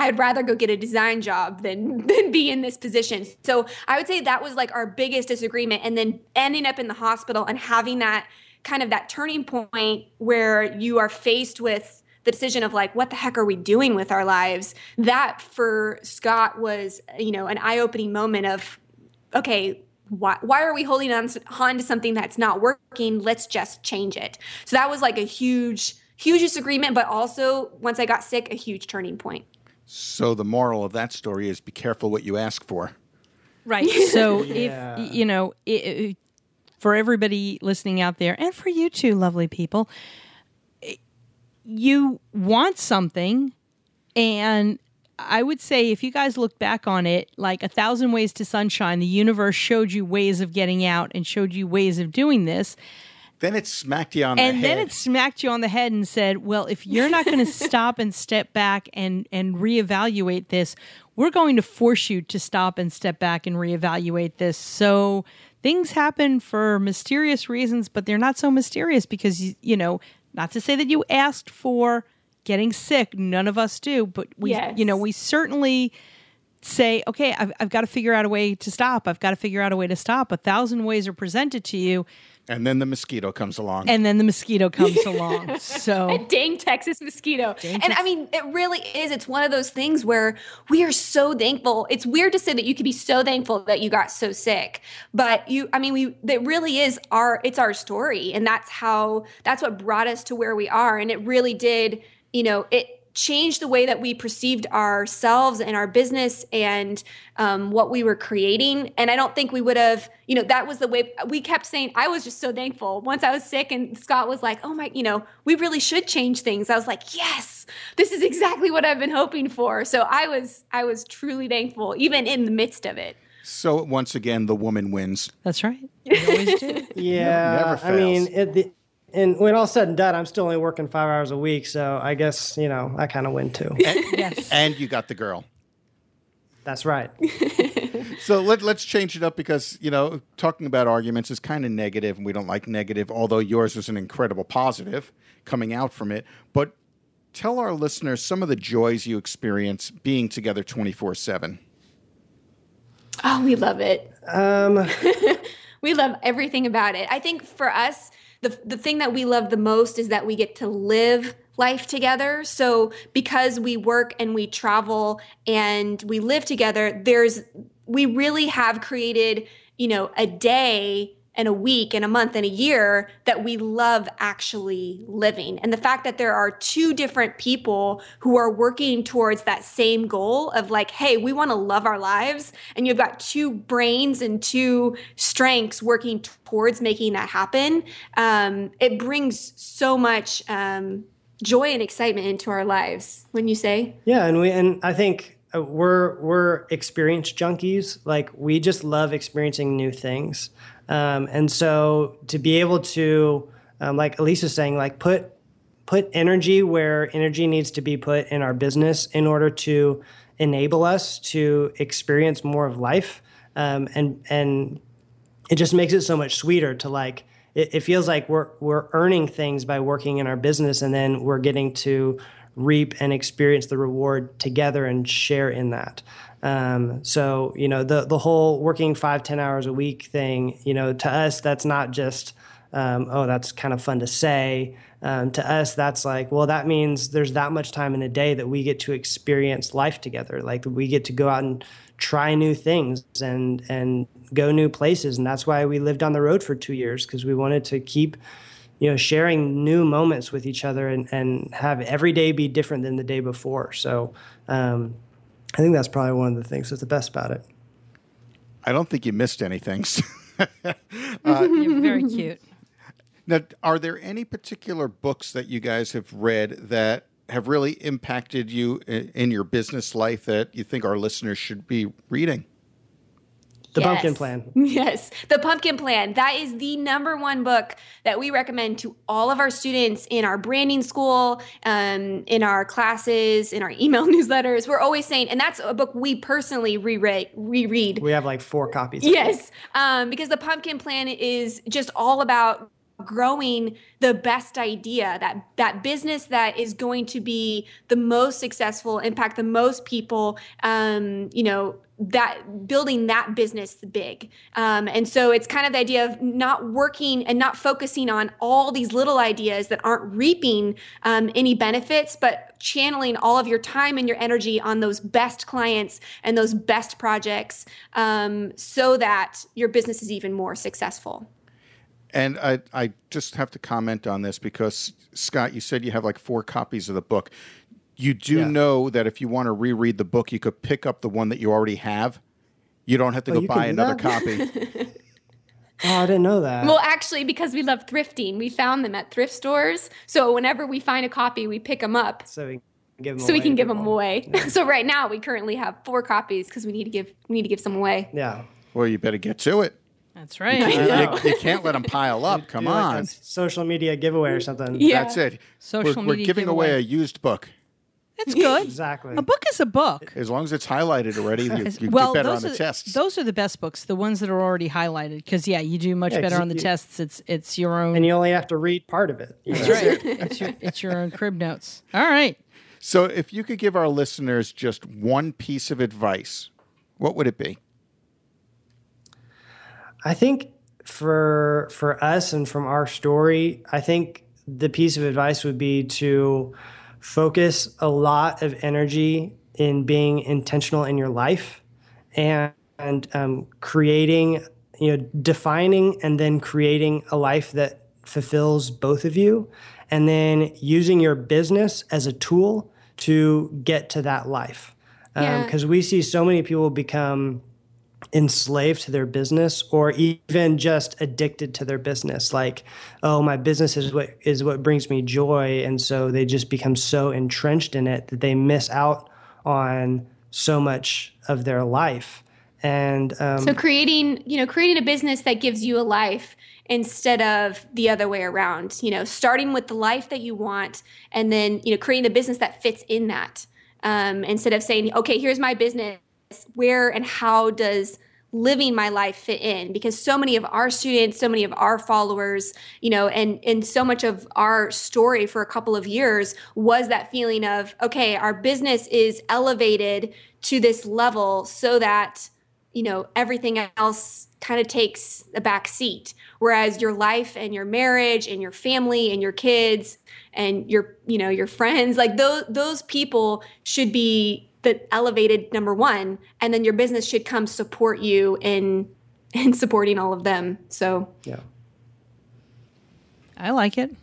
Speaker 4: I'd rather go get a design job than than be in this position. So I would say that was like our biggest disagreement, and then ending up in the hospital and having that kind of that turning point where you are faced with the decision of like what the heck are we doing with our lives that for scott was you know an eye-opening moment of okay, why, why are we holding on to, on to something that's not working? Let's just change it. So that was like a huge, huge disagreement, but also once I got sick, a huge turning point.
Speaker 1: So the moral of that story is: be careful what you ask for.
Speaker 2: Right. So
Speaker 5: Yeah.
Speaker 2: if you know, i i for everybody listening out there, and for you too, lovely people, you want something, and I would say if you guys look back on it, like a thousand ways to sunshine, the universe showed you ways of getting out and showed you ways of doing this.
Speaker 1: Then it smacked you on the head.
Speaker 2: and
Speaker 1: the
Speaker 2: then it smacked you on the head and said, "Well, if you're not going to stop and step back and and reevaluate this, we're going to force you to stop and step back and reevaluate this." So things happen for mysterious reasons, but they're not so mysterious because you, you know, not to say that you asked for getting sick. None of us do, but we,
Speaker 4: Yes.
Speaker 2: you know, we certainly say, okay, I've, I've got to figure out a way to stop. I've got to figure out a way to stop. A thousand ways are presented to you,
Speaker 1: and then the mosquito comes along.
Speaker 2: and then the mosquito comes along. So a
Speaker 4: Dang Texas mosquito. and I mean, it really is. It's one of those things where we are so thankful. It's weird to say that you could be so thankful that you got so sick, but you, I mean, we, that really is our, it's our story. And that's how, that's what brought us to where we are. And it really did, you know, it, changed the way that we perceived ourselves and our business and um, what we were creating. And I don't think we would have, you know, that was the way we kept saying. I was just so thankful. Once I was sick and Scott was like, oh my, you know, we really should change things. I was like, yes, this is exactly what I've been hoping for. So I was, I was truly thankful, even in the midst of it.
Speaker 1: so once again, the woman wins.
Speaker 2: That's right. You always do.
Speaker 5: Yeah,
Speaker 1: never
Speaker 5: I mean, it, the, and when all said and done, I'm still only working five hours a week, so I guess you know I kind of win too.
Speaker 2: yes.
Speaker 1: And you got the girl.
Speaker 5: That's right.
Speaker 1: So let, let's change it up because, you know, talking about arguments is kind of negative and we don't like negative, although yours was an incredible positive coming out from it. But tell our listeners some of the joys you experience being together 24 7.
Speaker 4: Oh, we love it.
Speaker 5: Um,
Speaker 4: we love everything about it. I think for us, the the thing that we love the most is that we get to live life together. So because we work and we travel and we live together, there's we really have created, you know, a day and a week and a month and a year that we love actually living. And the fact that there are two different people who are working towards that same goal of like, hey, we want to love our lives. And you've got two brains and two strengths working towards making that happen. Um, it brings so much um, joy and excitement into our lives, when you say?
Speaker 5: yeah, and we and I think uh, we're we're experience junkies. Like we just love experiencing new things, um, and so to be able to, um, like Elise's saying, like put put energy where energy needs to be put in our business in order to enable us to experience more of life, um, and and it just makes it so much sweeter to like. It, it feels like we're we're earning things by working in our business, and then we're getting to reap and experience the reward together and share in that. Um, so you know the the whole working five ten hours a week thing. You know to us that's not just um, oh that's kind of fun to say. Um, to us that's like well that means there's that much time in the day that we get to experience life together. Like we get to go out and try new things and and go new places and that's why we lived on the road for two years because we wanted to keep you know, sharing new moments with each other and, and have every day be different than the day before. So um, I think that's probably one of the things that's the best about it.
Speaker 1: I don't think you missed anything.
Speaker 2: Uh, you're very cute.
Speaker 1: now, are there any particular books that you guys have read that have really impacted you in, in your business life that you think our listeners should be reading?
Speaker 5: The
Speaker 4: Yes.
Speaker 5: Pumpkin Plan.
Speaker 4: Yes, The Pumpkin Plan. That is the number one book that we recommend to all of our students in our branding school, um, in our classes, in our email newsletters. We're always saying, and that's a book we personally reread. reread.
Speaker 5: We have like four copies.
Speaker 4: Yes, um, because the pumpkin plan is just all about growing the best idea that that business that is going to be the most successful impact the most people um, you know that building that business big um, and so it's kind of the idea of not working and not focusing on all these little ideas that aren't reaping um, any benefits but channeling all of your time and your energy on those best clients and those best projects um, so that your business is even more successful
Speaker 1: And I, I just have to comment on this because, Scott, you said you have like four copies of the book. You do
Speaker 5: Yeah.
Speaker 1: know that if you want to reread the book, you could pick up the one that you already have. You don't have to
Speaker 5: Oh,
Speaker 1: go buy another
Speaker 5: that?
Speaker 1: copy.
Speaker 5: Oh, I didn't know that.
Speaker 4: Well, actually, because we love thrifting, we found them at thrift stores. So whenever we find a copy, we pick them up
Speaker 5: so we can give them
Speaker 4: so we
Speaker 5: away
Speaker 4: can give them
Speaker 5: people.
Speaker 4: away. so right now, we currently have four copies because we need to give we need to give some away.
Speaker 5: Yeah.
Speaker 1: well, you better get to it.
Speaker 2: That's right.
Speaker 1: You, you can't let them pile up. Come
Speaker 5: Do like
Speaker 1: on.
Speaker 5: a social media giveaway or something.
Speaker 4: Yeah.
Speaker 1: That's it.
Speaker 2: Social
Speaker 1: we're, we're
Speaker 2: media
Speaker 1: giving away a used book.
Speaker 2: It's good.
Speaker 5: Exactly.
Speaker 2: A book is a book.
Speaker 1: As long as it's highlighted already, you, you
Speaker 2: well,
Speaker 1: get better
Speaker 2: those
Speaker 1: on
Speaker 2: are
Speaker 1: the tests.
Speaker 2: those are the best books, the ones that are already highlighted. Because yeah, you do much
Speaker 5: Yeah, 'cause
Speaker 2: better on the
Speaker 5: you-
Speaker 2: tests. It's it's your own.
Speaker 5: And you only have to read part of it. you?
Speaker 2: That's right. it's your it's your own crib notes. All right.
Speaker 1: so, if you could give our listeners just one piece of advice, what would it be?
Speaker 5: I think for for us and from our story, I think the piece of advice would be to focus a lot of energy in being intentional in your life and, and um, creating, you know, defining and then creating a life that fulfills both of you, and then using your business as a tool to get to that life.
Speaker 4: Yeah.
Speaker 5: Because we see so many people become enslaved to their business or even just addicted to their business like oh my business is what is what brings me joy and so they just become so entrenched in it that they miss out on so much of their life and um,
Speaker 4: So creating, you know, creating a business that gives you a life instead of the other way around. You know, starting with the life that you want, and then you know, creating a business that fits in that. Um, instead of saying, okay, here's my business. Where and how does living my life fit in? Because so many of our students so many of our followers you know and and so much of our story for a couple of years was that feeling of okay our business is elevated to this level so that you know everything else kind of takes a back seat. Whereas your life and your marriage and your family and your kids and your you know your friends like those those people should be the elevated number one and then your business should come support you in in supporting all of them so
Speaker 5: yeah
Speaker 2: I like it.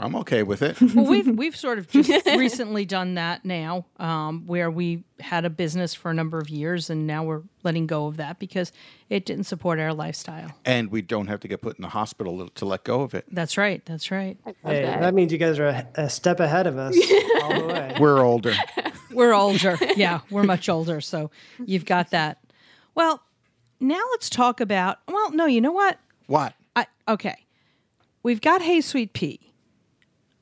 Speaker 1: I'm okay with it.
Speaker 2: Well, we've we've sort of just recently done that now, um, where we had a business for a number of years, and now we're letting go of that because it didn't support our lifestyle.
Speaker 1: and we don't have to get put in the hospital to let go of it.
Speaker 2: That's right. That's right.
Speaker 5: hey,
Speaker 4: that.
Speaker 5: that means you guys are a, a step ahead of us all the way
Speaker 1: We're older.
Speaker 2: We're older. Yeah, we're much older. So you've got that. Well, now let's talk about. Well, no, you know what?
Speaker 1: What?
Speaker 2: I, okay, we've got Hey Sweet Pea.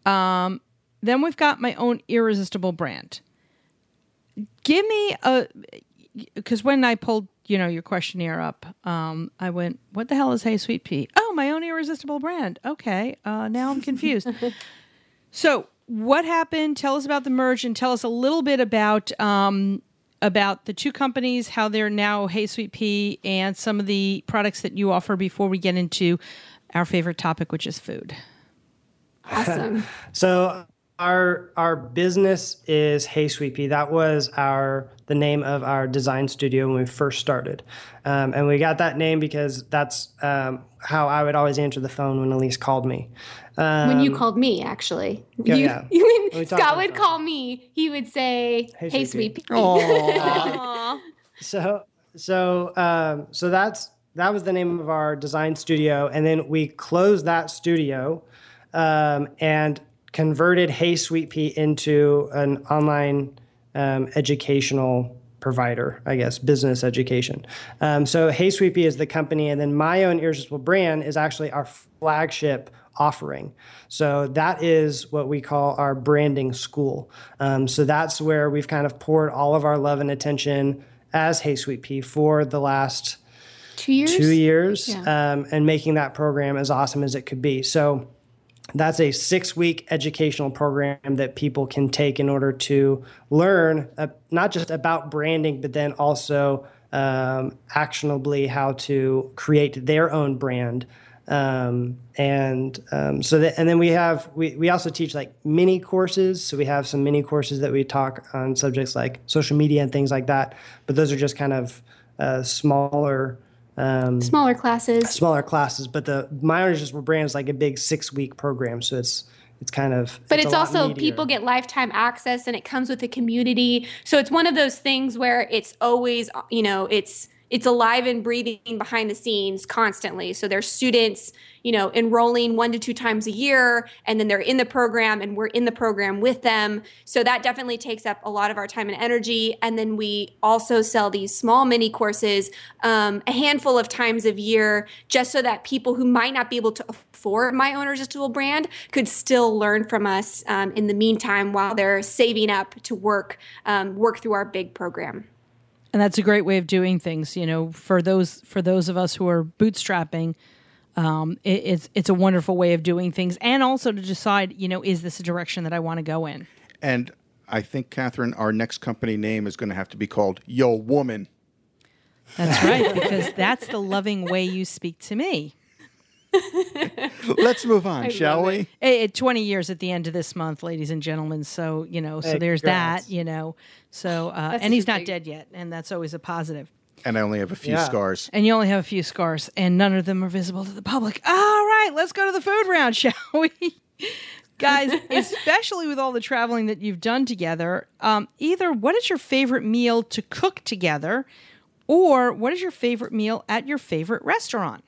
Speaker 2: Um, then we've got my own irresistible brand. Give me a because when I pulled you know your questionnaire up, um, I went, "What the hell is Hey Sweet Pea?" Oh, my own irresistible brand. Okay, uh, now I'm confused. so what happened? Tell us about the merge and tell us a little bit about um, about the two companies, how they're now Hey Sweet Pea, and some of the products that you offer before we get into our favorite topic, which is food.
Speaker 4: Awesome.
Speaker 5: So our our business is Hey Sweet Pea. That was our the name of our design studio when we first started, um, and we got that name because that's um, how I would always answer the phone when Elise called me. Um,
Speaker 4: when you called me, actually.
Speaker 5: yeah,
Speaker 4: you,
Speaker 5: yeah.
Speaker 4: you
Speaker 5: We
Speaker 4: when Scott would
Speaker 5: phone.
Speaker 4: call me, he would say,
Speaker 5: Hey,
Speaker 4: "Hey,
Speaker 5: sweet
Speaker 4: sweet
Speaker 5: pea."
Speaker 4: pea."
Speaker 5: So so um, so that's that was the name of our design studio, and then we closed that studio um, and converted Hey Sweet Pea into an online um, educational provider, I guess, business education. Um, so Hey Sweet Pea is the company, and then my own irresistible brand is actually our flagship offering. So that is what we call our branding school. Um, so that's where we've kind of poured all of our love and attention as Hey Sweet Pea for the last
Speaker 4: Two years.
Speaker 5: two years
Speaker 4: Yeah.
Speaker 5: um, and making that program as awesome as it could be. So that's a six week educational program that people can take in order to learn uh, not just about branding, but then also um, actionably how to create their own brand. Um, and um, so that, and then we have we, we also teach like mini courses. So we have some mini courses that we talk on subjects like social media and things like that. But those are just kind of uh, smaller um,
Speaker 4: Smaller classes.
Speaker 5: smaller classes, but the my irresistible brand is like a big six week program, so it's it's kind of
Speaker 4: But
Speaker 5: a
Speaker 4: it's, also people get lifetime access and it comes with a community. So it's one of those things where it's always, you know, it's it's alive and breathing behind the scenes constantly. So there's students, you know, enrolling one to two times a year and then they're in the program and we're in the program with them. So that definitely takes up a lot of our time and energy. And then we also sell these small mini courses um, a handful of times a year just so that people who might not be able to afford my own irresistible brand could still learn from us um, in the meantime while they're saving up to work um, work through our big program.
Speaker 2: And that's a great way of doing things you know for those for those of us who are bootstrapping um, it, it's it's a wonderful way of doing things and also to decide you know is this a direction that i want to go in
Speaker 1: And I think, Catherine, our next company name is going to have to be called Yo Woman.
Speaker 2: that's right because that's the loving way you speak to me
Speaker 1: Let's move on, shall we?
Speaker 4: it.
Speaker 2: Eh, eh, 20 years at the end of this month ladies and gentlemen so you know so
Speaker 5: Hey,
Speaker 2: there's
Speaker 5: congrats.
Speaker 2: that you know so uh, and he's not
Speaker 4: big-
Speaker 2: dead yet and that's always a positive.
Speaker 1: positive And I only have a few
Speaker 5: Yeah.
Speaker 1: scars.
Speaker 2: and you only have a few scars, and none of them are visible to the public. All right, let's go to the food round, shall we? Guys, especially with all the traveling that you've done together, um, either what is your favorite meal to cook together, or what is your favorite meal at your favorite restaurant?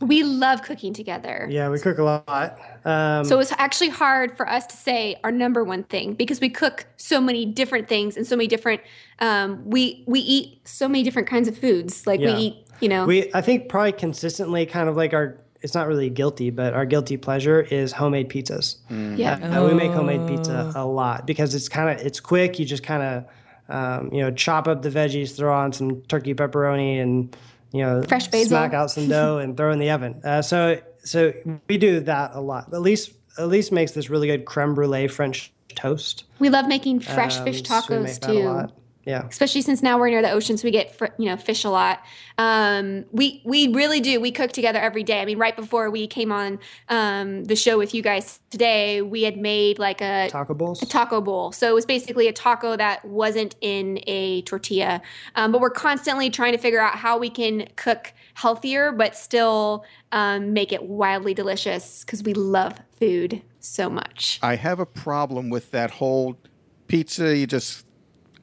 Speaker 4: We love cooking together.
Speaker 5: yeah, we cook a lot. Um,
Speaker 4: So it's actually hard for us to say our number one thing because we cook so many different things and so many different. Um, we we eat so many different kinds of foods. Like
Speaker 5: Yeah.
Speaker 4: we eat, you know,
Speaker 5: we I think probably consistently kind of like our it's not really guilty, but our guilty pleasure is homemade pizzas.
Speaker 4: yeah.
Speaker 5: Uh, we make homemade pizza a lot because it's kind of it's quick. You just kind of um, you know chop up the veggies, throw on some turkey pepperoni, and you know
Speaker 4: Fresh basil.
Speaker 5: smack out some dough and throw in the oven. Uh, so so we do that a lot. At least at least makes this really good creme brulee French toast.
Speaker 4: We love making fresh
Speaker 5: Um,
Speaker 4: fish
Speaker 5: so
Speaker 4: tacos
Speaker 5: a
Speaker 4: too.
Speaker 5: Lot. Yeah.
Speaker 4: especially since now we're near the ocean, so we get fr- you know fish a lot. Um, we we really do. We cook together every day. I mean, right before we came on um, the show with you guys today, we had made like a
Speaker 5: Taco bowls.
Speaker 4: taco bowl. So it was basically a taco that wasn't in a tortilla. Um, but we're constantly trying to figure out how we can cook healthier, but still um, make it wildly delicious because we love food so much.
Speaker 1: I have a problem with that whole pizza. You just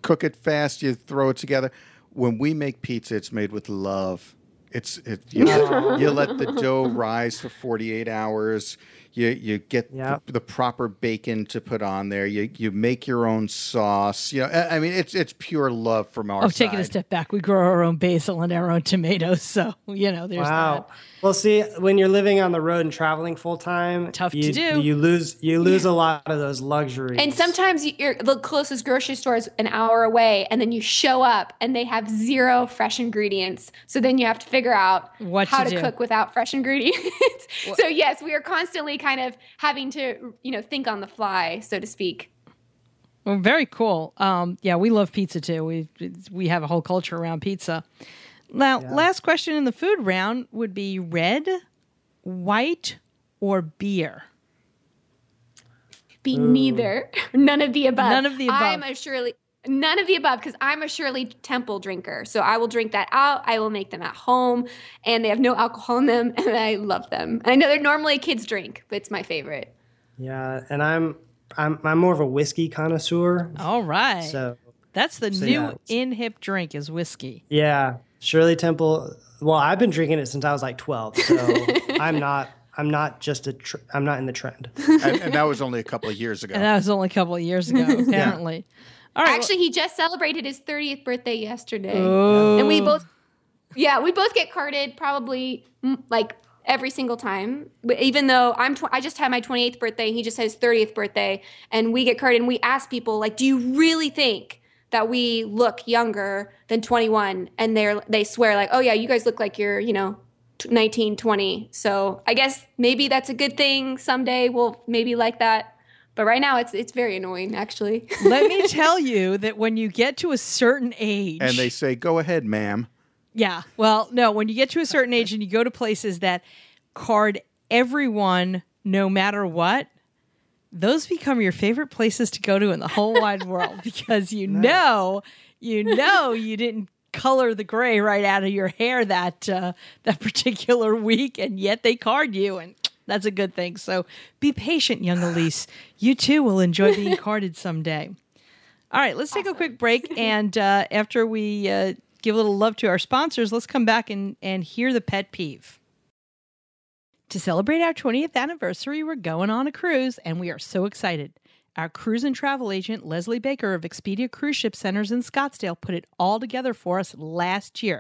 Speaker 1: cook it fast, you throw it together. When we make pizza, it's made with love. It's it, you, let, you let the dough rise for 48 hours. You you get
Speaker 5: Yep.
Speaker 1: the, the proper bacon to put on there. You you make your own sauce. You know, I I mean, it's it's pure love from our
Speaker 2: Oh,
Speaker 1: side.
Speaker 2: taking a step back, we grow our own basil and our own tomatoes, so you know there's
Speaker 5: Wow.
Speaker 2: that.
Speaker 5: Well, see, when you're living on the road and traveling full time,
Speaker 2: Tough to
Speaker 5: you,
Speaker 2: do.
Speaker 5: You lose you lose a lot of those luxuries.
Speaker 4: And sometimes you- you're, the closest grocery store is an hour away, and then you show up and they have zero fresh ingredients. So then you have to figure out
Speaker 2: What
Speaker 4: how
Speaker 2: to
Speaker 4: to, cook without fresh ingredients. so yes, we are constantly kind of having to, you know, think on the fly, so to speak.
Speaker 2: Well, very cool. Um, yeah, we love pizza too. We we have a whole culture around pizza. Now, last question in the food round would be red, white, or beer.
Speaker 4: Be neither, none of the above.
Speaker 2: None of the above.
Speaker 4: I'm a Shirley. None of the above because I'm a Shirley Temple drinker. So I will drink that out. I will make them at home, and they have no alcohol in them, and I love them. And I know they're normally a kid's drink, but it's my favorite.
Speaker 5: yeah, and I'm I'm I'm more of a whiskey connoisseur.
Speaker 2: All right.
Speaker 5: So
Speaker 2: That's the
Speaker 5: so
Speaker 2: new
Speaker 5: yeah,
Speaker 2: in hip drink is whiskey.
Speaker 5: yeah, Shirley Temple. Well, I've been drinking it since I was like 12. So I'm not I'm not just a tr- I'm not in the trend.
Speaker 1: and, and that was only a couple of years ago.
Speaker 2: And that was only a couple of years ago, apparently. All right.
Speaker 4: Actually, he just celebrated his 30th birthday yesterday. And we both, yeah, we both get carded probably mm, like every single time. But even though I'm, tw- I just had my 28th birthday, he just had his 30th birthday, and we get carded and we ask people, like, do you really think that we look younger than 21? And they're, they swear, like, oh yeah, you guys look like you're, you know, 19, 20. So I guess maybe that's a good thing. Someday we'll maybe like that. But right now it's it's very annoying actually.
Speaker 2: Let me tell you that when you get to a certain age,
Speaker 1: and they say, "Go ahead, ma'am."
Speaker 2: Yeah. Well, no, when you get to a certain age and you go to places that card everyone no matter what, those become your favorite places to go to in the whole wide world because you know, you know you didn't color the gray right out of your hair that uh, that particular week and yet they card you and that's a good thing. So be patient, young Elise. You too will enjoy being carded someday. All right, let's take a quick break. And uh, after we uh, give a little love to our sponsors, let's come back and, and hear the pet peeve. To celebrate our 20th anniversary, we're going on a cruise, and we are so excited. Our cruise and travel agent, Leslie Baker of Expedia Cruise Ship Centers in Scottsdale, put it all together for us last year.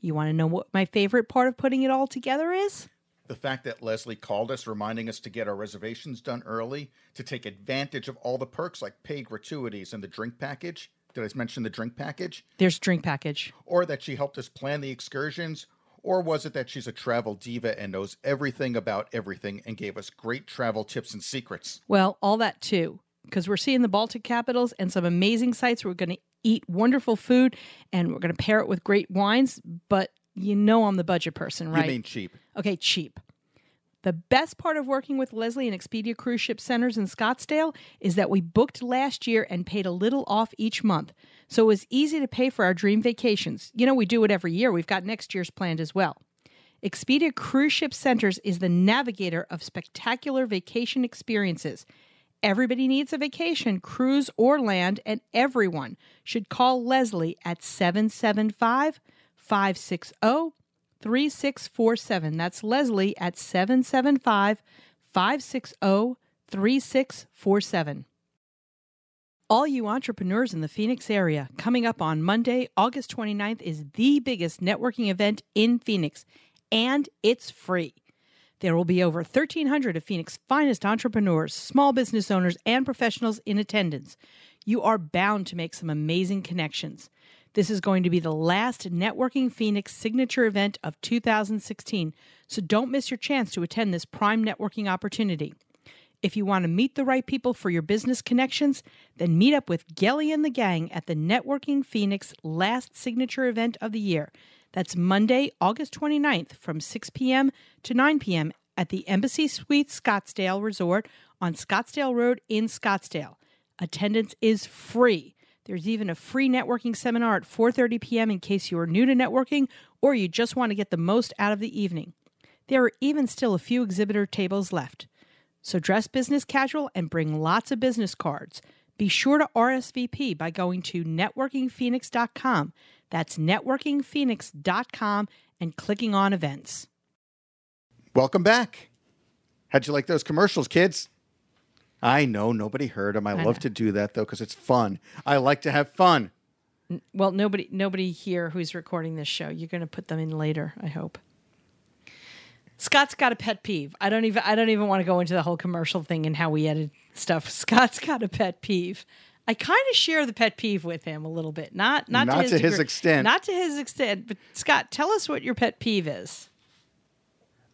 Speaker 2: You want to know what my favorite part of putting it all together is?
Speaker 1: The fact that Leslie called us, reminding us to get our reservations done early, to take advantage of all the perks like paid gratuities and the drink package. Did I mention the drink package?
Speaker 2: There's drink package.
Speaker 1: Or that she helped us plan the excursions? Or was it that she's a travel diva and knows everything about everything and gave us great travel tips and secrets?
Speaker 2: Well, all that too, because we're seeing the Baltic capitals and some amazing sites. We're going to eat wonderful food and we're going to pair it with great wines. But you know, I'm the budget person, right?
Speaker 1: You mean cheap.
Speaker 2: Okay, cheap. The best part of working with Leslie and Expedia Cruise Ship Centers in Scottsdale is that we booked last year and paid a little off each month. So it was easy to pay for our dream vacations. You know, we do it every year. We've got next year's planned as well. Expedia Cruise Ship Centers is the navigator of spectacular vacation experiences. Everybody needs a vacation, cruise or land, and everyone should call Leslie at 775 560 3647. That's Leslie at 775 560 3647. All you entrepreneurs in the Phoenix area, coming up on Monday, August 29th, is the biggest networking event in Phoenix, and it's free. There will be over 1,300 of Phoenix's finest entrepreneurs, small business owners, and professionals in attendance. You are bound to make some amazing connections. This is going to be the last Networking Phoenix signature event of 2016, so don't miss your chance to attend this prime networking opportunity. If you want to meet the right people for your business connections, then meet up with Gelly and the gang at the Networking Phoenix last signature event of the year. That's Monday, August 29th from 6 p.m. to 9 p.m. at the Embassy Suites Scottsdale Resort on Scottsdale Road in Scottsdale. Attendance is free. There's even a free networking seminar at 4:30 p.m. in case you are new to networking or you just want to get the most out of the evening. There are even still a few exhibitor tables left. So dress business casual and bring lots of business cards. Be sure to RSVP by going to networkingphoenix.com. That's networkingphoenix.com and clicking on events.
Speaker 1: Welcome back. How'd you like those commercials, kids? I know nobody heard them. I, love
Speaker 2: know.
Speaker 1: to do that though because it's fun. I like to have fun.
Speaker 2: Well, nobody nobody here who's recording this show. You're going to put them in later, I hope. Scott's got a pet peeve. I don't even I don't even want to go into the whole commercial thing and how we edit stuff. Scott's got a pet peeve. I kind of share the pet peeve with him a little bit. Not not,
Speaker 1: Not
Speaker 2: to, his,
Speaker 1: to his extent.
Speaker 2: Not to his extent, but Scott, tell us what your pet peeve is.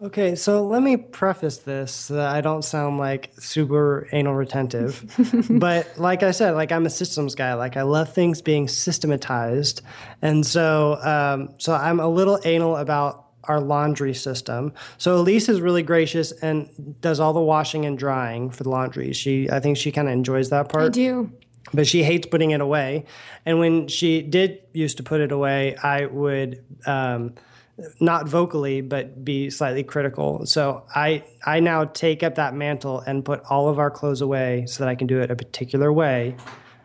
Speaker 5: Okay, so let me preface this so that I don't sound like super anal retentive. but like I said, like I'm a systems guy. Like I love things being systematized, and so um, so I'm a little anal about our laundry system. So Elise is really gracious and does all the washing and drying for the laundry. She I think she kind of enjoys that part
Speaker 4: I do.
Speaker 5: but she hates putting it away. And when she did used to put it away, I would um, not vocally, but be slightly critical. So I I now take up that mantle and put all of our clothes away so that I can do it a particular way.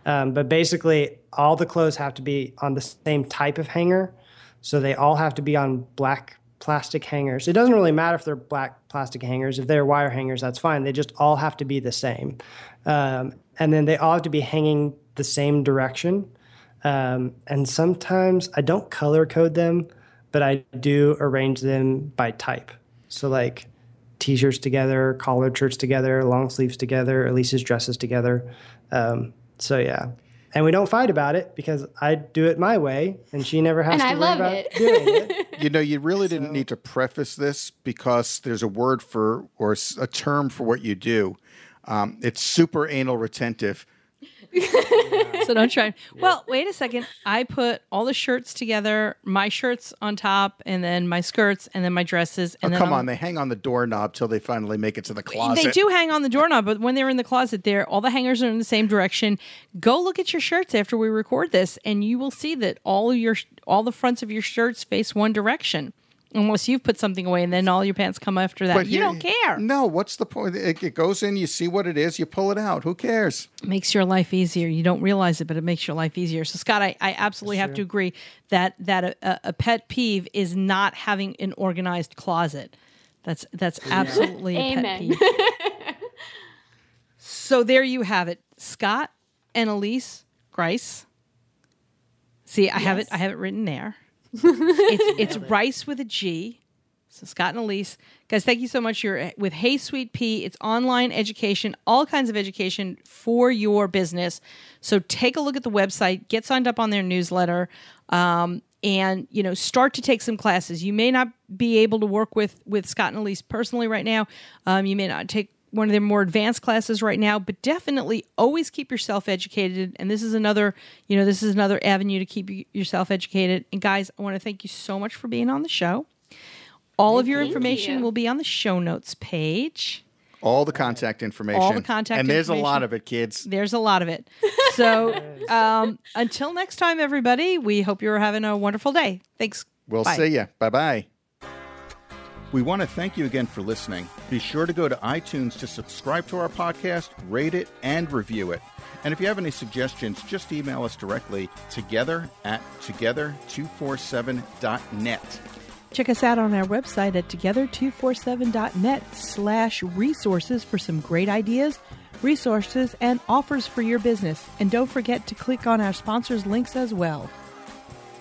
Speaker 5: Um, but basically, all the clothes have to be on the same type of hanger, so they all have to be on black plastic hangers. It doesn't really matter if they're black plastic hangers. If they're wire hangers, that's fine. They just all have to be the same. Um, and then they all have to be hanging the same direction. Um, and sometimes I don't color code them, but I do arrange them by type. So, like t shirts together, collared shirts together, long sleeves together, Elise's dresses together. Um, so, yeah. And we don't fight about it because I do it my way and she never has
Speaker 4: And
Speaker 5: to
Speaker 4: I
Speaker 5: worry
Speaker 4: love
Speaker 5: about
Speaker 4: it.
Speaker 5: doing it.
Speaker 1: You know, you really didn't need to preface this because there's a word for or a term for what you do. Um, it's super anal retentive.
Speaker 2: So don't try. Well, wait a second. I put all the shirts together, my shirts on top, and then my skirts, and then my dresses. And
Speaker 1: Oh,
Speaker 2: then
Speaker 1: come
Speaker 2: I'll-
Speaker 1: on, they hang on the doorknob till they finally make it to the closet.
Speaker 2: They do hang on the doorknob, but when they're in the closet, there all the hangers are in the same direction. Go look at your shirts after we record this, and you will see that all your all the fronts of your shirts face one direction. Unless you've put something away, and then all your pants come after that. you
Speaker 1: here-
Speaker 2: don't care.
Speaker 1: No, what's the point? It, it goes in, you see what it is, you pull it out. Who cares?
Speaker 2: makes your life easier. You don't realize it, but it makes your life easier. So, Scott, I, I absolutely have to agree that that a, a, a pet peeve is not having an organized closet. That's that's absolutely a pet peeve. so there you have it, Scott and Elise Grice. See, I have it. I have it written there. It's it's rice with a G. So Scott and Elise, guys, thank you so much. You're with Hey Sweet Pea. It's online education, all kinds of education for your business. So take a look at the website, get signed up on their newsletter, um, and you know start to take some classes. You may not be able to work with with Scott and Elise personally right now. Um, you may not take one of their more advanced classes right now, but definitely always keep yourself educated. And this is another, you know, this is another avenue to keep yourself educated. And guys, I want to thank you so much for being on the show. All of your information
Speaker 4: you.
Speaker 2: will be on the show notes page.
Speaker 1: All the contact information.
Speaker 2: All the contact
Speaker 1: And there's a lot of it, kids.
Speaker 2: There's a lot of it. So um, until next time, everybody, we hope you're having a wonderful day. Thanks.
Speaker 1: We'll
Speaker 2: Bye.
Speaker 1: see you. Bye bye. We want to thank you again for listening. Be sure to go to iTunes to subscribe to our podcast, rate it, and review it. And if you have any suggestions, just email us directly together at together247.net.
Speaker 2: Check us out on our website at together247.net slash resources for some great ideas, resources, and offers for your business. And don't forget to click on our sponsors' links as well.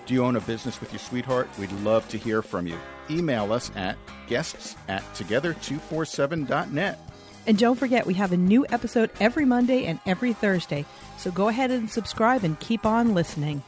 Speaker 1: Do you own a business with your sweetheart? We'd love to hear from you. Email us at guests at together247.net.
Speaker 2: And don't forget, we have a new episode every Monday and every Thursday. So go ahead and subscribe and keep on listening.